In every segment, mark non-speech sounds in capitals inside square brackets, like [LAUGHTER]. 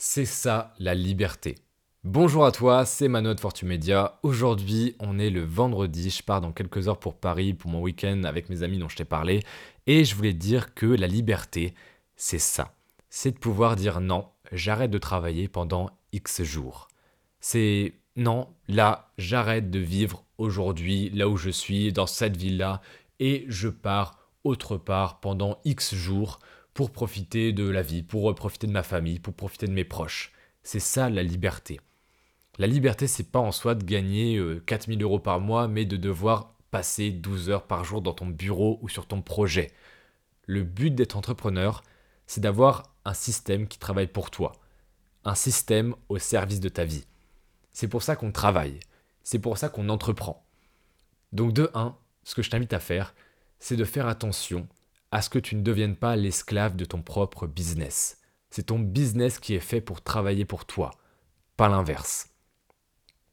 C'est ça la liberté. Bonjour à toi, c'est Mano de Fortune Media. Aujourd'hui, on est le vendredi, je pars dans quelques heures pour Paris pour mon week-end avec mes amis dont je t'ai parlé. Et je voulais dire que la liberté, c'est ça. C'est de pouvoir dire non, j'arrête de travailler pendant X jours. C'est non, là, j'arrête de vivre aujourd'hui, là où je suis, dans cette ville-là, et je pars autre part pendant X jours pour profiter de la vie, pour profiter de ma famille, pour profiter de mes proches. C'est ça la liberté. La liberté, c'est pas en soi de gagner 4000 euh, euros par mois, mais de devoir passer 12 heures par jour dans ton bureau ou sur ton projet. Le but d'être entrepreneur, c'est d'avoir un système qui travaille pour toi, un système au service de ta vie. C'est pour ça qu'on travaille, c'est pour ça qu'on entreprend. Donc de 1, ce que je t'invite à faire, c'est de faire attention à ce que tu ne deviennes pas l'esclave de ton propre business. C'est ton business qui est fait pour travailler pour toi, pas l'inverse.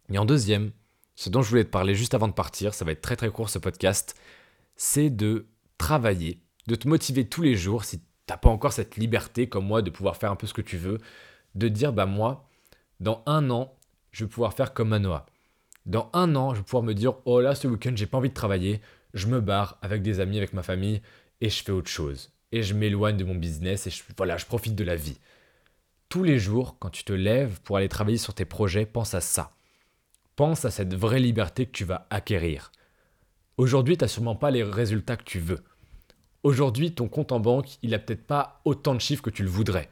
Et en deuxième, ce dont je voulais te parler juste avant de partir, ça va être très très court ce podcast, c'est de travailler, de te motiver tous les jours si tu n'as pas encore cette liberté comme moi de pouvoir faire un peu ce que tu veux, de dire bah moi, dans un an, je vais pouvoir faire comme Manoa. Dans un an, je vais pouvoir me dire oh là ce week-end j'ai pas envie de travailler, je me barre avec des amis, avec ma famille, et je fais autre chose. Et je m'éloigne de mon business et je, voilà, je profite de la vie. Tous les jours, quand tu te lèves pour aller travailler sur tes projets, pense à ça. Pense à cette vraie liberté que tu vas acquérir. Aujourd'hui, tu n'as sûrement pas les résultats que tu veux. Aujourd'hui, ton compte en banque, il n'a peut-être pas autant de chiffres que tu le voudrais.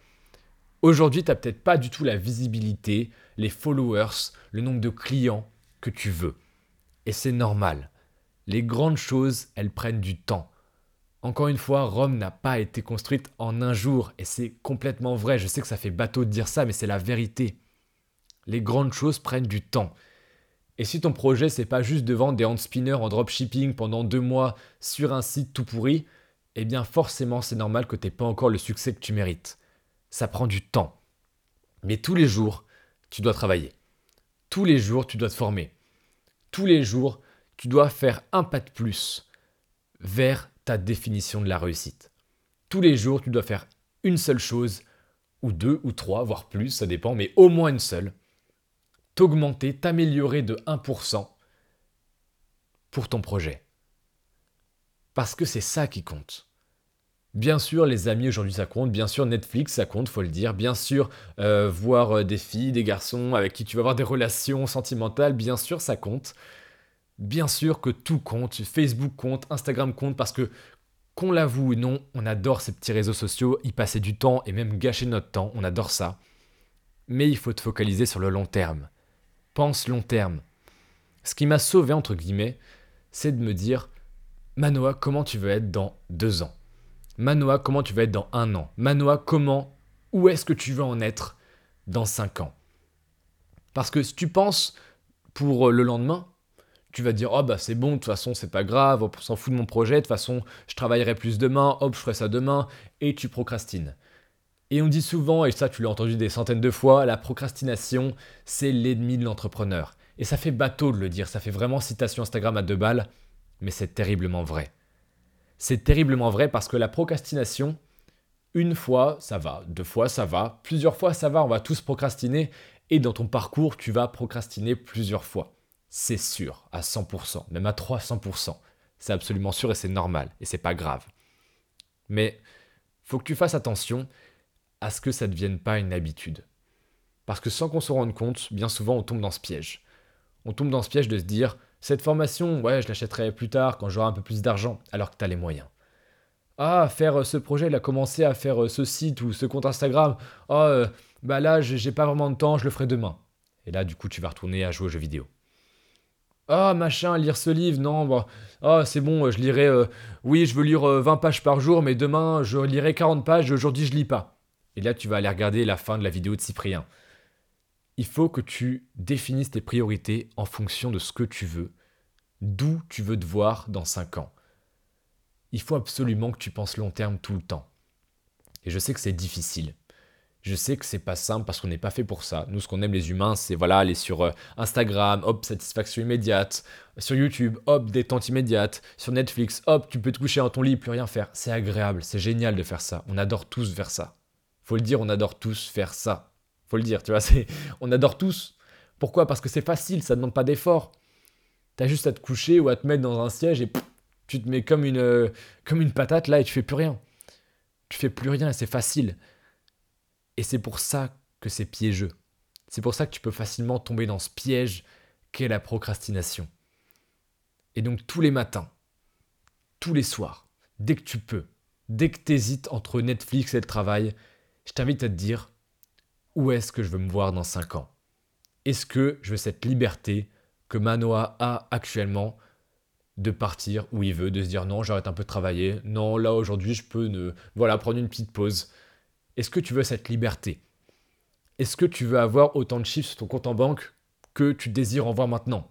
Aujourd'hui, tu n'as peut-être pas du tout la visibilité, les followers, le nombre de clients que tu veux. Et c'est normal. Les grandes choses, elles prennent du temps. Encore une fois, Rome n'a pas été construite en un jour, et c'est complètement vrai. Je sais que ça fait bateau de dire ça, mais c'est la vérité. Les grandes choses prennent du temps. Et si ton projet, c'est pas juste de vendre des hand spinners en dropshipping pendant deux mois sur un site tout pourri, eh bien forcément, c'est normal que tu n'aies pas encore le succès que tu mérites. Ça prend du temps. Mais tous les jours, tu dois travailler. Tous les jours, tu dois te former. Tous les jours, tu dois faire un pas de plus vers ta définition de la réussite. Tous les jours, tu dois faire une seule chose, ou deux, ou trois, voire plus, ça dépend, mais au moins une seule. T'augmenter, t'améliorer de 1% pour ton projet. Parce que c'est ça qui compte. Bien sûr, les amis aujourd'hui ça compte, bien sûr Netflix ça compte, faut le dire, bien sûr euh, voir euh, des filles, des garçons avec qui tu vas avoir des relations sentimentales, bien sûr ça compte. Bien sûr que tout compte, Facebook compte, Instagram compte, parce que qu'on l'avoue ou non, on adore ces petits réseaux sociaux, y passer du temps et même gâcher notre temps, on adore ça. Mais il faut te focaliser sur le long terme. Pense long terme. Ce qui m'a sauvé, entre guillemets, c'est de me dire, Manoa, comment tu veux être dans deux ans? Manoa, comment tu veux être dans un an? Manoa, comment, où est-ce que tu veux en être dans cinq ans? Parce que si tu penses pour le lendemain, tu vas dire, oh bah c'est bon, de toute façon c'est pas grave, on s'en fout de mon projet, de toute façon je travaillerai plus demain, hop, je ferai ça demain, et tu procrastines. Et on dit souvent, et ça tu l'as entendu des centaines de fois, la procrastination, c'est l'ennemi de l'entrepreneur. Et ça fait bateau de le dire, ça fait vraiment citation Instagram à deux balles, mais c'est terriblement vrai. C'est terriblement vrai parce que la procrastination, une fois ça va, deux fois ça va, plusieurs fois ça va, on va tous procrastiner, et dans ton parcours tu vas procrastiner plusieurs fois c'est sûr, à 100%, même à 300%. C'est absolument sûr et c'est normal, et c'est pas grave. Mais faut que tu fasses attention à ce que ça ne devienne pas une habitude. Parce que sans qu'on se rende compte, bien souvent on tombe dans ce piège. On tombe dans ce piège de se dire cette formation, ouais, je l'achèterai plus tard quand j'aurai un peu plus d'argent, alors que tu as les moyens. Ah, faire euh, ce projet, il a commencé à faire euh, ce site ou ce compte Instagram. Ah, euh, bah là, j'ai pas vraiment de temps, je le ferai demain. Et là, du coup, tu vas retourner à jouer aux jeux vidéo. Ah, machin, lire ce livre, non, bah, ah, c'est bon, je lirai. Euh, oui, je veux lire 20 euh, pages par jour, mais demain, je lirai 40 pages, aujourd'hui, je lis pas. Et là, tu vas aller regarder la fin de la vidéo de Cyprien. Il faut que tu définisses tes priorités en fonction de ce que tu veux, d'où tu veux te voir dans 5 ans. Il faut absolument que tu penses long terme tout le temps. Et je sais que c'est difficile. Je sais que c'est pas simple parce qu'on n'est pas fait pour ça. Nous, ce qu'on aime les humains, c'est voilà, aller sur euh, Instagram, hop, satisfaction immédiate. Sur YouTube, hop, détente immédiate. Sur Netflix, hop, tu peux te coucher dans ton lit, plus rien faire. C'est agréable, c'est génial de faire ça. On adore tous faire ça. Faut le dire, on adore tous faire ça. faut le dire, tu vois, [LAUGHS] on adore tous. Pourquoi? Parce que c'est facile, ça demande pas d'effort. T'as juste à te coucher ou à te mettre dans un siège et tu te mets comme une, euh, comme une patate là et tu fais plus rien. Tu fais plus rien et c'est facile. Et c'est pour ça que c'est piégeux. C'est pour ça que tu peux facilement tomber dans ce piège qu'est la procrastination. Et donc tous les matins, tous les soirs, dès que tu peux, dès que tu hésites entre Netflix et le travail, je t'invite à te dire où est-ce que je veux me voir dans 5 ans? Est-ce que je veux cette liberté que Manoa a actuellement de partir où il veut, de se dire non, j'arrête un peu de travailler, non, là aujourd'hui je peux ne... voilà, prendre une petite pause. Est-ce que tu veux cette liberté? Est-ce que tu veux avoir autant de chiffres sur ton compte en banque que tu désires en voir maintenant?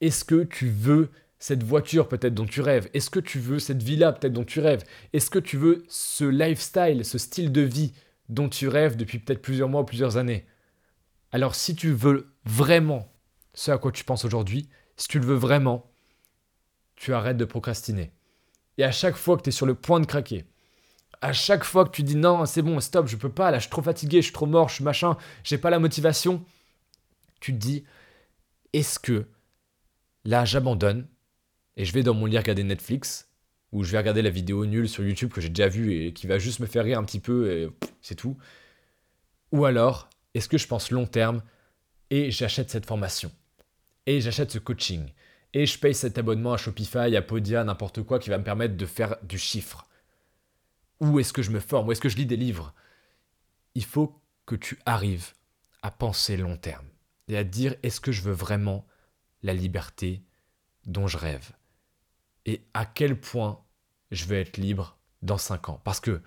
Est-ce que tu veux cette voiture peut-être dont tu rêves? Est-ce que tu veux cette villa peut-être dont tu rêves? Est-ce que tu veux ce lifestyle, ce style de vie dont tu rêves depuis peut-être plusieurs mois, plusieurs années? Alors si tu veux vraiment ce à quoi tu penses aujourd'hui, si tu le veux vraiment, tu arrêtes de procrastiner. Et à chaque fois que tu es sur le point de craquer, à chaque fois que tu dis non, c'est bon, stop, je peux pas, là, je suis trop fatigué, je suis trop mort, je suis machin, j'ai pas la motivation, tu te dis, est-ce que là, j'abandonne et je vais dans mon lit regarder Netflix ou je vais regarder la vidéo nulle sur YouTube que j'ai déjà vue et qui va juste me faire rire un petit peu et c'est tout? Ou alors, est-ce que je pense long terme et j'achète cette formation? Et j'achète ce coaching? Et je paye cet abonnement à Shopify, à Podia, n'importe quoi qui va me permettre de faire du chiffre? Ou est-ce que je me forme? Ou est-ce que je lis des livres? Il faut que tu arrives à penser long terme et à dire est-ce que je veux vraiment la liberté dont je rêve? Et à quel point je veux être libre dans 5 ans? Parce que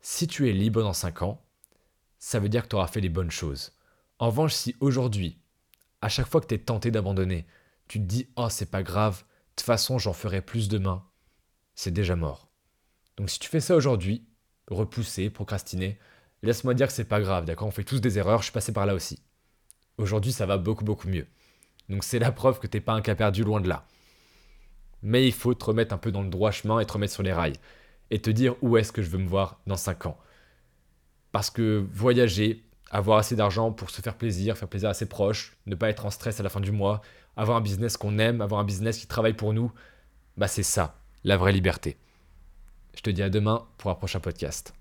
si tu es libre dans 5 ans, ça veut dire que tu auras fait les bonnes choses. En revanche, si aujourd'hui, à chaque fois que tu es tenté d'abandonner, tu te dis oh c'est pas grave, de toute façon j'en ferai plus demain, c'est déjà mort. Donc si tu fais ça aujourd'hui, repousser, procrastiner, laisse-moi dire que c'est pas grave, d'accord? On fait tous des erreurs, je suis passé par là aussi. Aujourd'hui ça va beaucoup beaucoup mieux. Donc c'est la preuve que t'es pas un cas perdu loin de là. Mais il faut te remettre un peu dans le droit chemin et te remettre sur les rails. Et te dire où est-ce que je veux me voir dans 5 ans. Parce que voyager, avoir assez d'argent pour se faire plaisir, faire plaisir à ses proches, ne pas être en stress à la fin du mois, avoir un business qu'on aime, avoir un business qui travaille pour nous, bah c'est ça, la vraie liberté. Je te dis à demain pour un prochain podcast.